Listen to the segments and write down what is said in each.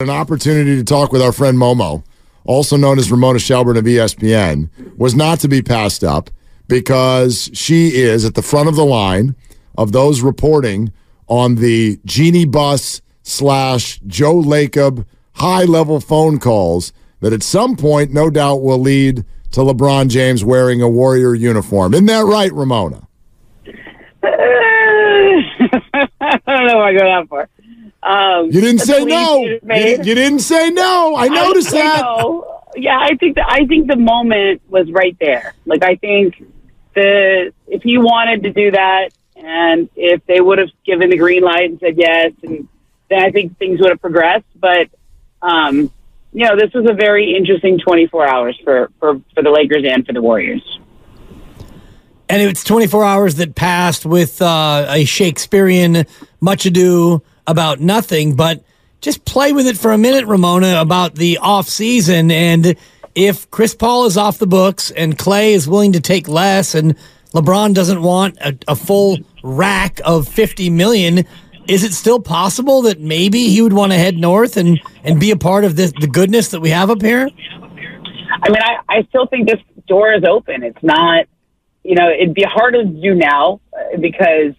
An opportunity to talk with our friend Momo, also known as Ramona Shelburne of ESPN, was not to be passed up because she is at the front of the line of those reporting on the Jeanie Buss slash Joe Lacob high level phone calls that at some point, no doubt, will lead – to LeBron James wearing a Warrior uniform. Isn't that right, Ramona? I don't know what I go that far. Um, you didn't say no. You, you, didn't say no. I noticed I that. No. Yeah, I think the, I think the moment was right there. Like I think the if he wanted to do that, and if they would have given the green light and said yes, and then I think things would have progressed. But um, you know, this was a very interesting 24 hours for, for, for the Lakers and for the Warriors. And it's 24 hours that passed with uh, a Shakespearean much ado about nothing, but just play with it for a minute, Ramona, about the off season. And if Chris Paul is off the books and Klay is willing to take less and LeBron doesn't want a, a full rack of 50 million, is it still possible that maybe he would want to head north and, and be a part of this the goodness that we have up here? I mean, I, I still think this door is open. It's not, you know, it'd be hard to do now uh, because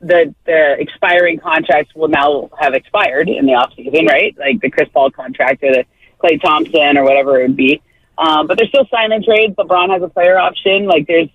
the the expiring contracts will now have expired in the off season, right? Like the Chris Paul contract or the Klay Thompson or whatever it would be. Um, but there's still sign and trades. LeBron has a player option. Like there's,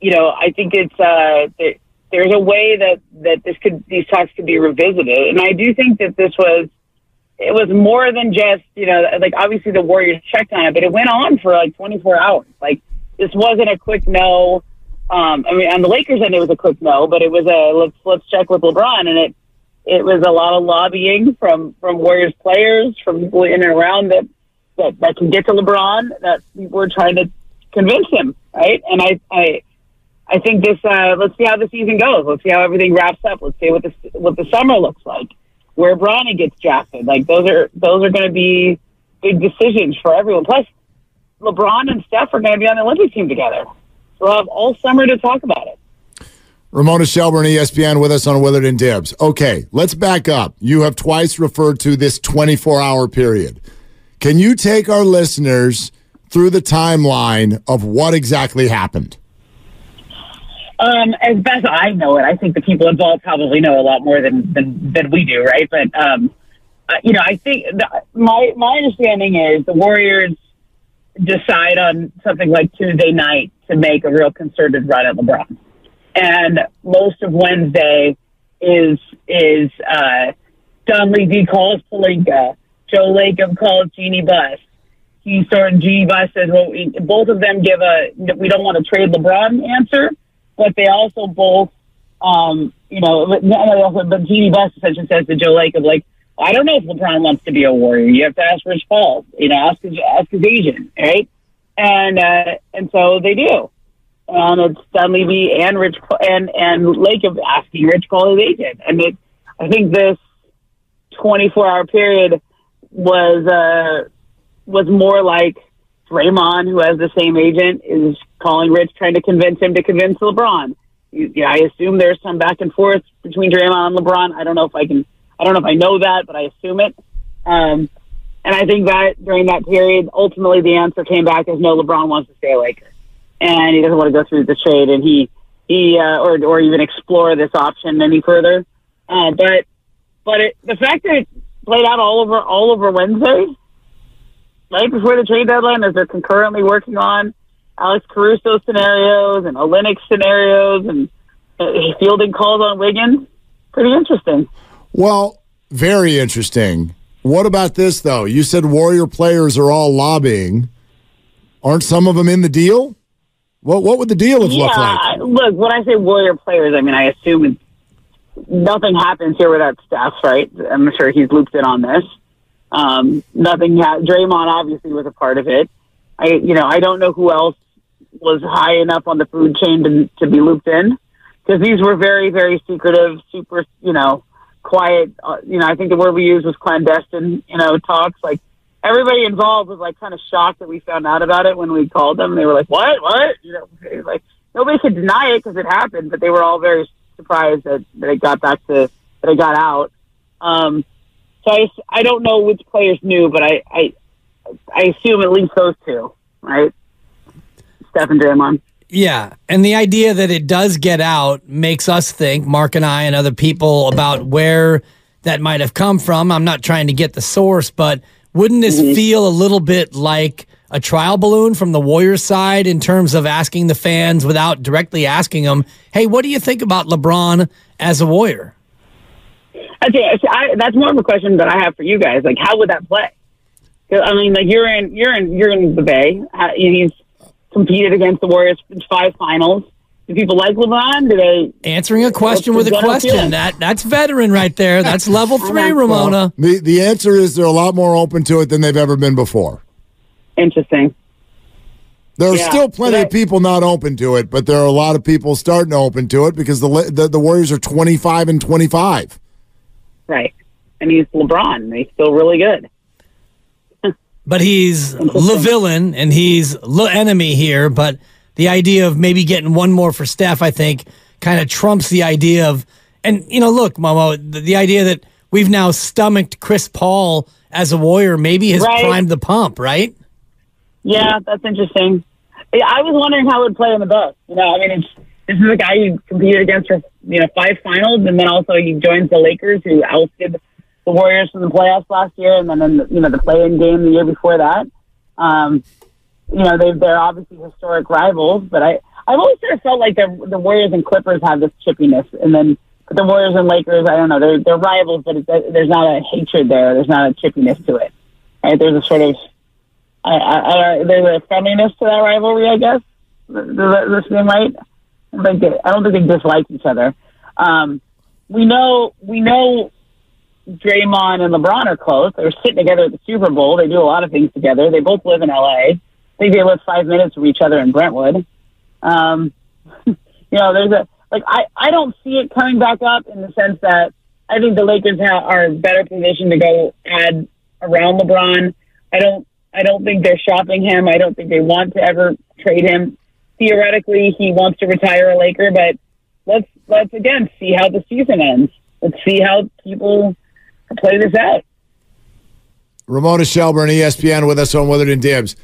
you know, I think it's uh, there's a way that that this could these talks could be revisited, and I do think that this was it was more than just you know like obviously the Warriors checked on it, but it went on for like 24 hours. Like this wasn't a quick no. Um, I mean, on the Lakers end, it was a quick no, but it was a let's let's check with LeBron, and it it was a lot of lobbying from from Warriors players, from people in and around that that that can get to LeBron, that were trying to convince him, right? And I I I think this. Uh, let's see how the season goes. Let's see how everything wraps up. Let's see what the what the summer looks like. Where Bronny gets drafted. Like those are those are going to be big decisions for everyone. Plus, LeBron and Steph are going to be on the Olympic team together. We'll have all summer to talk about it. Ramona Shelburne, ESPN, with us on Willard and Dibs. Okay, let's back up. You have twice referred to this 24 hour period. Can you take our listeners through the timeline of what exactly happened? Um, as best I know it, I think the people involved probably know a lot more than than, than we do, right? But um, uh, you know, I think the, my my understanding is the Warriors decide on something like Tuesday night to make a real concerted run at LeBron, and most of Wednesday is is uh, Dunleavy calls Pelinka, Joe Lacob calls Jeanie Buss. He sort of Jeanie Buss says, well, we, both of them give a we don't want to trade LeBron answer but they also both, um, you know, also, but Jeanie Buss essentially says to Joe Lacob, like, I don't know if LeBron wants to be a warrior. You have to ask Rich Paul. You know, ask his, ask his agent, right? And uh, and so they do. And it's Dunleavy and Rich and and Lacob asking Rich Paul his agent. And it, I think this 24 hour period was uh, was more like Draymond, who has the same agent, is calling Rich, trying to convince him to convince LeBron. Yeah, I assume there's some back and forth between Draymond and LeBron. I don't know if I can, I don't know if I know that, but I assume it. Um, and I think that during that period, ultimately the answer came back as no, LeBron wants to stay a Laker, and he doesn't want to go through the trade, and he he uh, or or even explore this option any further. Uh, but but it, the fact that it played out all over all over Wednesday, right before the trade deadline, as they're concurrently working on Alex Caruso scenarios and Olynyk scenarios and uh, fielding calls on Wiggins. Pretty interesting. Well, very interesting. What about this though? You said Warrior players are all lobbying. Aren't some of them in the deal? What what would the deal have looked like? Yeah, look, when I say Warrior players, I mean I assume it's, nothing happens here without Steph, right? I'm sure he's looped in on this. Um, nothing. Ha- Draymond obviously was a part of it. I, you know, I don't know who else was high enough on the food chain to, to be looped in because these were very, very secretive, super, you know, quiet. Uh, you know, I think the word we used was clandestine. You know, talks like everybody involved was like kind of shocked that we found out about it when we called them. They were like, "What? What?" You know, like nobody could deny it because it happened, but they were all very surprised that, that it got back to that it got out. Um, so I, I don't know which players knew, but I, I I assume at least those two, right? Steph and Draymond. Yeah, and the idea that it does get out makes us think, Mark and I and other people, about where that might have come from. I'm not trying to get the source, but wouldn't this feel a little bit like a trial balloon from the Warriors side in terms of asking the fans without directly asking them, "Hey, what do you think about LeBron as a Warrior?" Think I, that's more of a question that I have for you guys. Like, how would that play? I mean, like you're in, you're in, you're in the Bay. Uh, He's competed against the Warriors in five finals. Do people like LeBron? Do they? Answering a question with a question. feeling? That that's veteran right there. That's level three, know. Ramona. The the answer is they're a lot more open to it than they've ever been before. Interesting. There are Yeah, still plenty but of people not open to it, but there are a lot of people starting to open to it because the the, the Warriors are 25 and 25. Right. And he's LeBron. and He's still really good. But he's the villain and he's the enemy here. But the idea of maybe getting one more for Steph, I think, kind of trumps the idea of, and you know, look, Momo, the, the idea that we've now stomached Chris Paul as a warrior maybe has Right. primed the pump, right? Yeah, that's interesting. I was wondering how it would play in the book. You know, I mean, it's this is a guy you competed against for you know five finals, and then also he joins the Lakers, who ousted the Warriors from the playoffs last year, and then in the, you know the play-in game the year before that. Um, you know, they they're obviously historic rivals, but I I've always sort of felt like the the Warriors and Clippers have this chippiness, and then the Warriors and Lakers, I don't know, they're they're rivals, but it, there's not a hatred there. There's not a chippiness to it. Right? There's a sort of I, I, I, there's a friendliness to that rivalry, I guess. Does that seem right? I don't think they, I don't think they dislike each other. Um, we know we know Draymond and LeBron are close. They're sitting together at the Super Bowl. They do a lot of things together. They both live in LA. I think they live five minutes from each other in Brentwood. Um, you know, there's a like I I don't see it coming back up in the sense that I think the Lakers ha- are better positioned to go add around LeBron. I don't I don't think they're shopping him. I don't think they want to ever trade him. Theoretically, he wants to retire a Laker, but let's let's again see how the season ends. Let's see how people play this out. Ramona Shelburne, ESPN, with us on Willard and Dibs.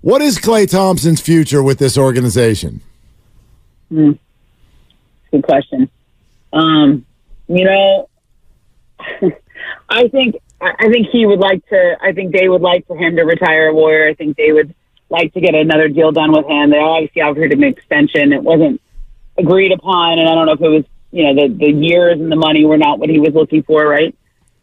What is Klay Thompson's future with this organization? Good question. Um, you know, I think I I think he would like to. I think they would like for him to retire a Warrior. I think they would like to get another deal done with him. They obviously offered him an extension. It wasn't agreed upon, and I don't know if it was you know the the years and the money were not what he was looking for, right?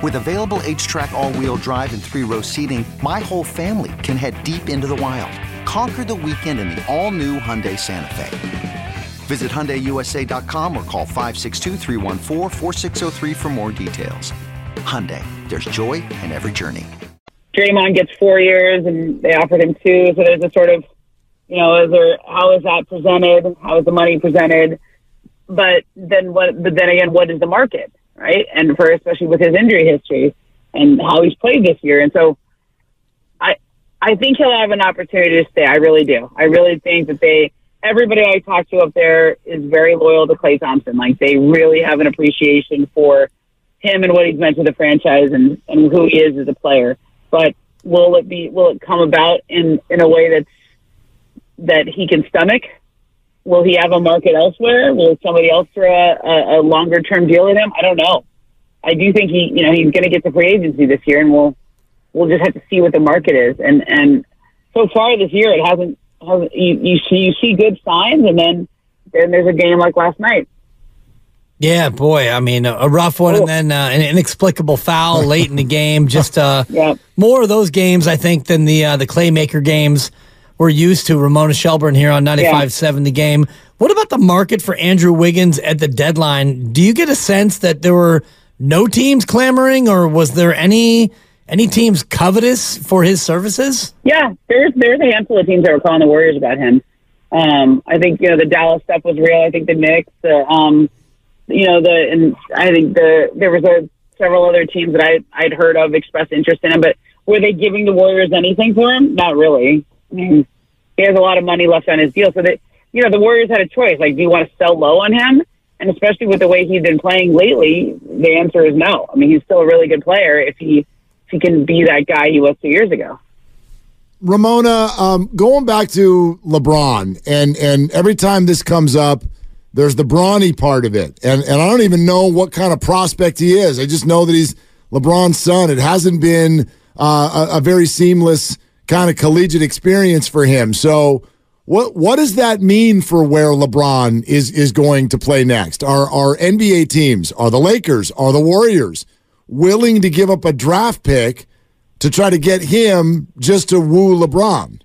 With available H track, all wheel drive, and three row seating, my whole family can head deep into the wild. Conquer the weekend in the all new Hyundai Santa Fe. Visit HyundaiUSA.com or call 562 for more details. Hyundai, there's joy in every journey. Draymond gets four years, and they offered him two. So there's a sort of, you know, is there how is that presented? How is the money presented? But then what? But then again, what is the market, right? And for especially with his injury history and how he's played this year, and so I I think he'll have an opportunity to stay. I really do. I really think that they everybody I talk to up there is very loyal to Klay Thompson. Like they really have an appreciation for him and what he's meant to the franchise and, and who he is as a player. But will it be will it come about in, in a way that's that he can stomach? Will he have a market elsewhere? Will somebody else throw a, a, a longer term deal at him? I don't know. I do think he you know he's going to get to free agency this year, and we'll we'll just have to see what the market is. And and so far this year, it hasn't you, you see you see good signs, and then then there's a game like last night. Yeah, boy. I mean, a rough one, and then uh, an inexplicable foul late in the game. Just uh, yeah. more of those games, I think, than the uh, the Claymaker games we're used to. Ramona Shelburne here on 95.7 yeah. The Game. What about the market for Andrew Wiggins at the deadline? Do you get a sense that there were no teams clamoring, or was there any any teams covetous for his services? Yeah, there's there's a handful of teams that were calling the Warriors about him. Um, I think you know the Dallas stuff was real. I think the Knicks, the um, you know the and I think the there was a several other teams that I I'd heard of express interest in him, but were they giving the Warriors anything for him? Not really. I mean, he has a lot of money left on his deal, so that you know the Warriors had a choice. Like, do you want to sell low on him? And especially with the way he's been playing lately, the answer is no. I mean, he's still a really good player if he he can be that guy he was two years ago. Ramona, um, going back to LeBron, and and every time this comes up, there's the Bronny part of it, and and I don't even know what kind of prospect he is. I just know that he's LeBron's son. It hasn't been uh, a, a very seamless kind of collegiate experience for him. So, what what does that mean for where LeBron is is going to play next? Are our NBA teams, are the Lakers, are the Warriors? willing to give up a draft pick to try to get him just to woo LeBron?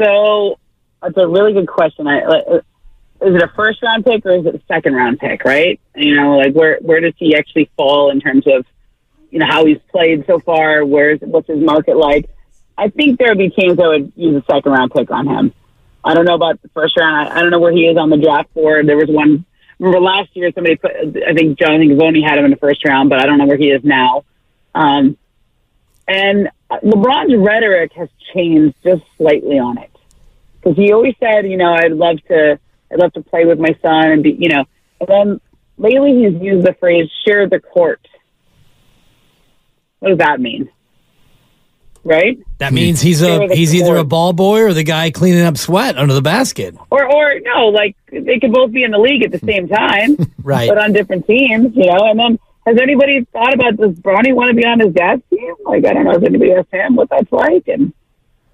So that's a really good question. I, uh, is it a first round pick or is it a second round pick? Right? You know, like where where does he actually fall in terms of you know how he's played so far? Where's what's his market like? I think there would be teams that would use a second round pick on him. I don't know about the first round. I, I don't know where he is on the draft board. There was one remember last year somebody put I think Jonathan Givony had him in the first round, but I don't know where he is now. Um, and LeBron's rhetoric has changed just slightly on it because he always said, you know, I'd love to, I'd love to play with my son and be, you know, and then lately he's used the phrase "share the court." What does that mean? Right? That hmm. means he's a he's either a ball boy or the guy cleaning up sweat under the basket. Or or no, like they could both be in the league at the same time, right? But on different teams, you know. And then has anybody thought about does Bronny want to be on his dad's team? Like I don't know if anybody asked him what that's like, and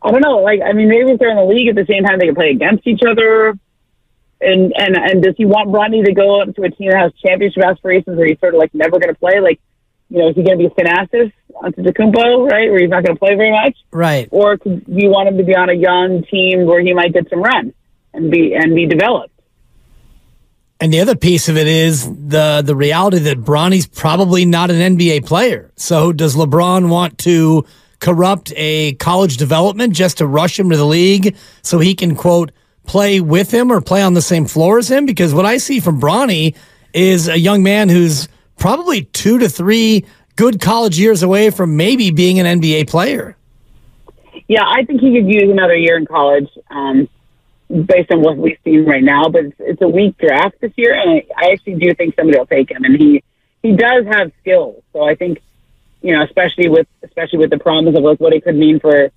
I don't know. Like I mean, maybe if they're in the league at the same time, they can play against each other. And and and does he want Bronny to go up to a team that has championship aspirations, where he's sort of like never going to play? Like you know, is he going to be Thanasis Antetokounmpo, right, where he's not going to play very much, right? Or do you want him to be on a young team where he might get some run and be and be developed? And the other piece of it is the the reality that Bronny's probably not an NBA player. So does LeBron want to corrupt a college development just to rush him to the league so he can quote play with him or play on the same floor as him? Because what I see from Bronny is a young man who's probably two to three good college years away from maybe being an NBA player. Yeah, I think he could use another year in college um, based on what we've seen right now. But it's, it's a weak draft this year, and I, I actually do think somebody will take him. And he he does have skills, so I think you know, especially with especially with the promise of like what it could mean for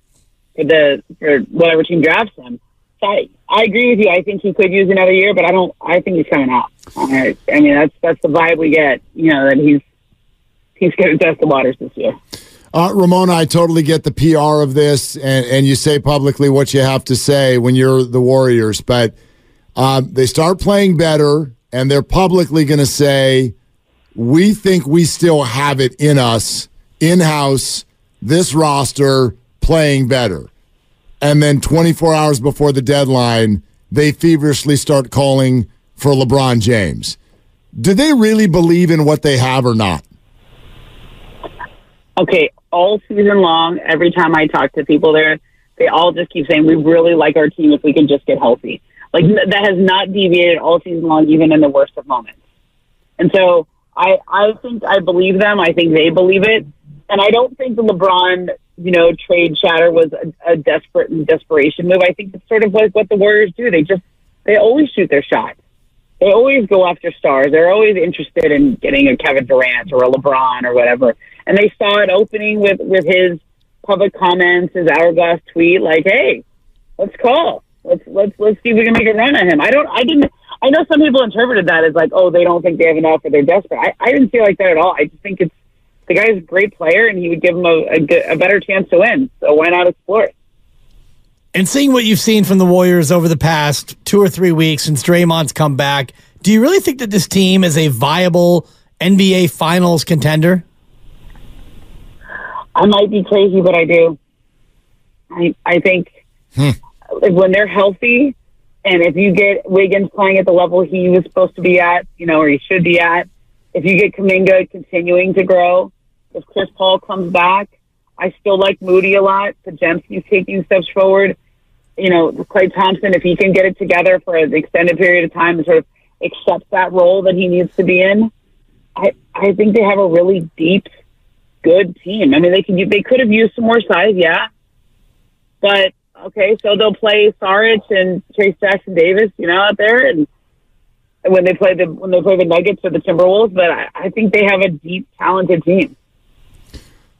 for the for whatever team drafts him. I agree with you. I think he could use another year, but I don't. I think he's coming out. I, I mean, that's that's the vibe we get. You know that he's he's going to test the waters this year. Uh, Ramona, I totally get the PR of this, and, and you say publicly what you have to say when you're the Warriors, but uh, they start playing better, and they're publicly going to say, We think we still have it in us, in house, this roster playing better. And then 24 hours before the deadline, they feverishly start calling for LeBron James. Do they really believe in what they have or not? Okay, all season long, every time I talk to people there, they all just keep saying we really like our team if we can just get healthy. Like that has not deviated all season long, even in the worst of moments. And so I, I think I believe them. I think they believe it, and I don't think the LeBron, you know, trade chatter was a, a desperate and desperation move. I think it's sort of like what the Warriors do. They just they always shoot their shot. They always go after stars. They're always interested in getting a Kevin Durant or a LeBron or whatever. And they saw it opening with with his public comments, his hourglass tweet, like, "Hey, let's call." Let's let's let's see if we can make a run at him. I don't. I didn't. I know some people interpreted that as like, oh, they don't think they have enough or they're desperate. I, I didn't feel like that at all. I just think it's the guy's a great player and he would give him a, a, a better chance to win. So why not explore it? And seeing what you've seen from the Warriors over the past two or three weeks since Draymond's come back, do you really think that this team is a viable NBA Finals contender? I might be crazy, but I do. I I think. Hmm like when they're healthy, and if you get Wiggins playing at the level he was supposed to be at, you know, or he should be at, if you get Kuminga continuing to grow, if Chris Paul comes back, I still like Moody a lot. Podziemski's taking steps forward. You know, Klay Thompson, if he can get it together for an extended period of time and sort of accept that role that he needs to be in, I I think they have a really deep, good team. I mean, they can they could have used some more size, yeah, but okay, so they'll play Saric and Trayce Jackson Davis, you know, out there, and when they play the when they play the Nuggets or the Timberwolves. But I, I think they have a deep, talented team.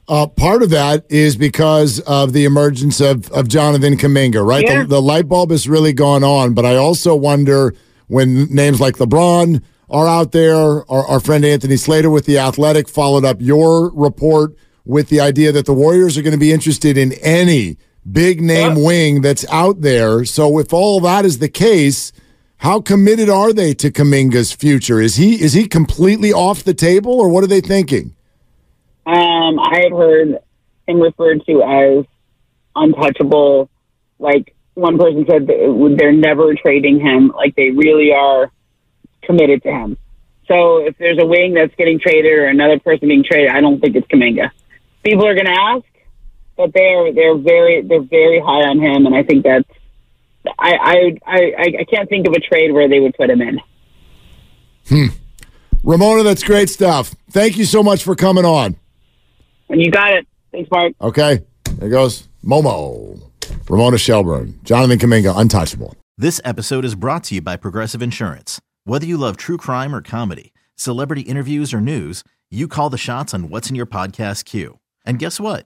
Uh, part of that is because of the emergence of, of Jonathan Kuminga, right? Yeah. The, the light bulb has really gone on, but I also wonder when names like LeBron are out there. Our, our friend Anthony Slater with the Athletic followed up your report with the idea that the Warriors are going to be interested in any big name yeah. wing that's out there. So if all that is the case, how committed are they to Kuminga's future? Is he is he completely off the table, or what are they thinking? Um, I had heard him referred to as untouchable. Like one person said, they're never trading him. Like they really are committed to him. So if there's a wing that's getting traded or another person being traded, I don't think it's Kuminga. People are going to ask, but they're they're very they're very high on him, and I think that's I I I, I can't think of a trade where they would put him in. Hmm. Ramona, that's great stuff. Thank you so much for coming on. And you got it. Thanks, Mark. Okay. There goes Momo. Ramona Shelburne. Jonathan Kuminga, untouchable. This episode is brought to you by Progressive Insurance. Whether you love true crime or comedy, celebrity interviews or news, you call the shots on what's in your podcast queue. And guess what?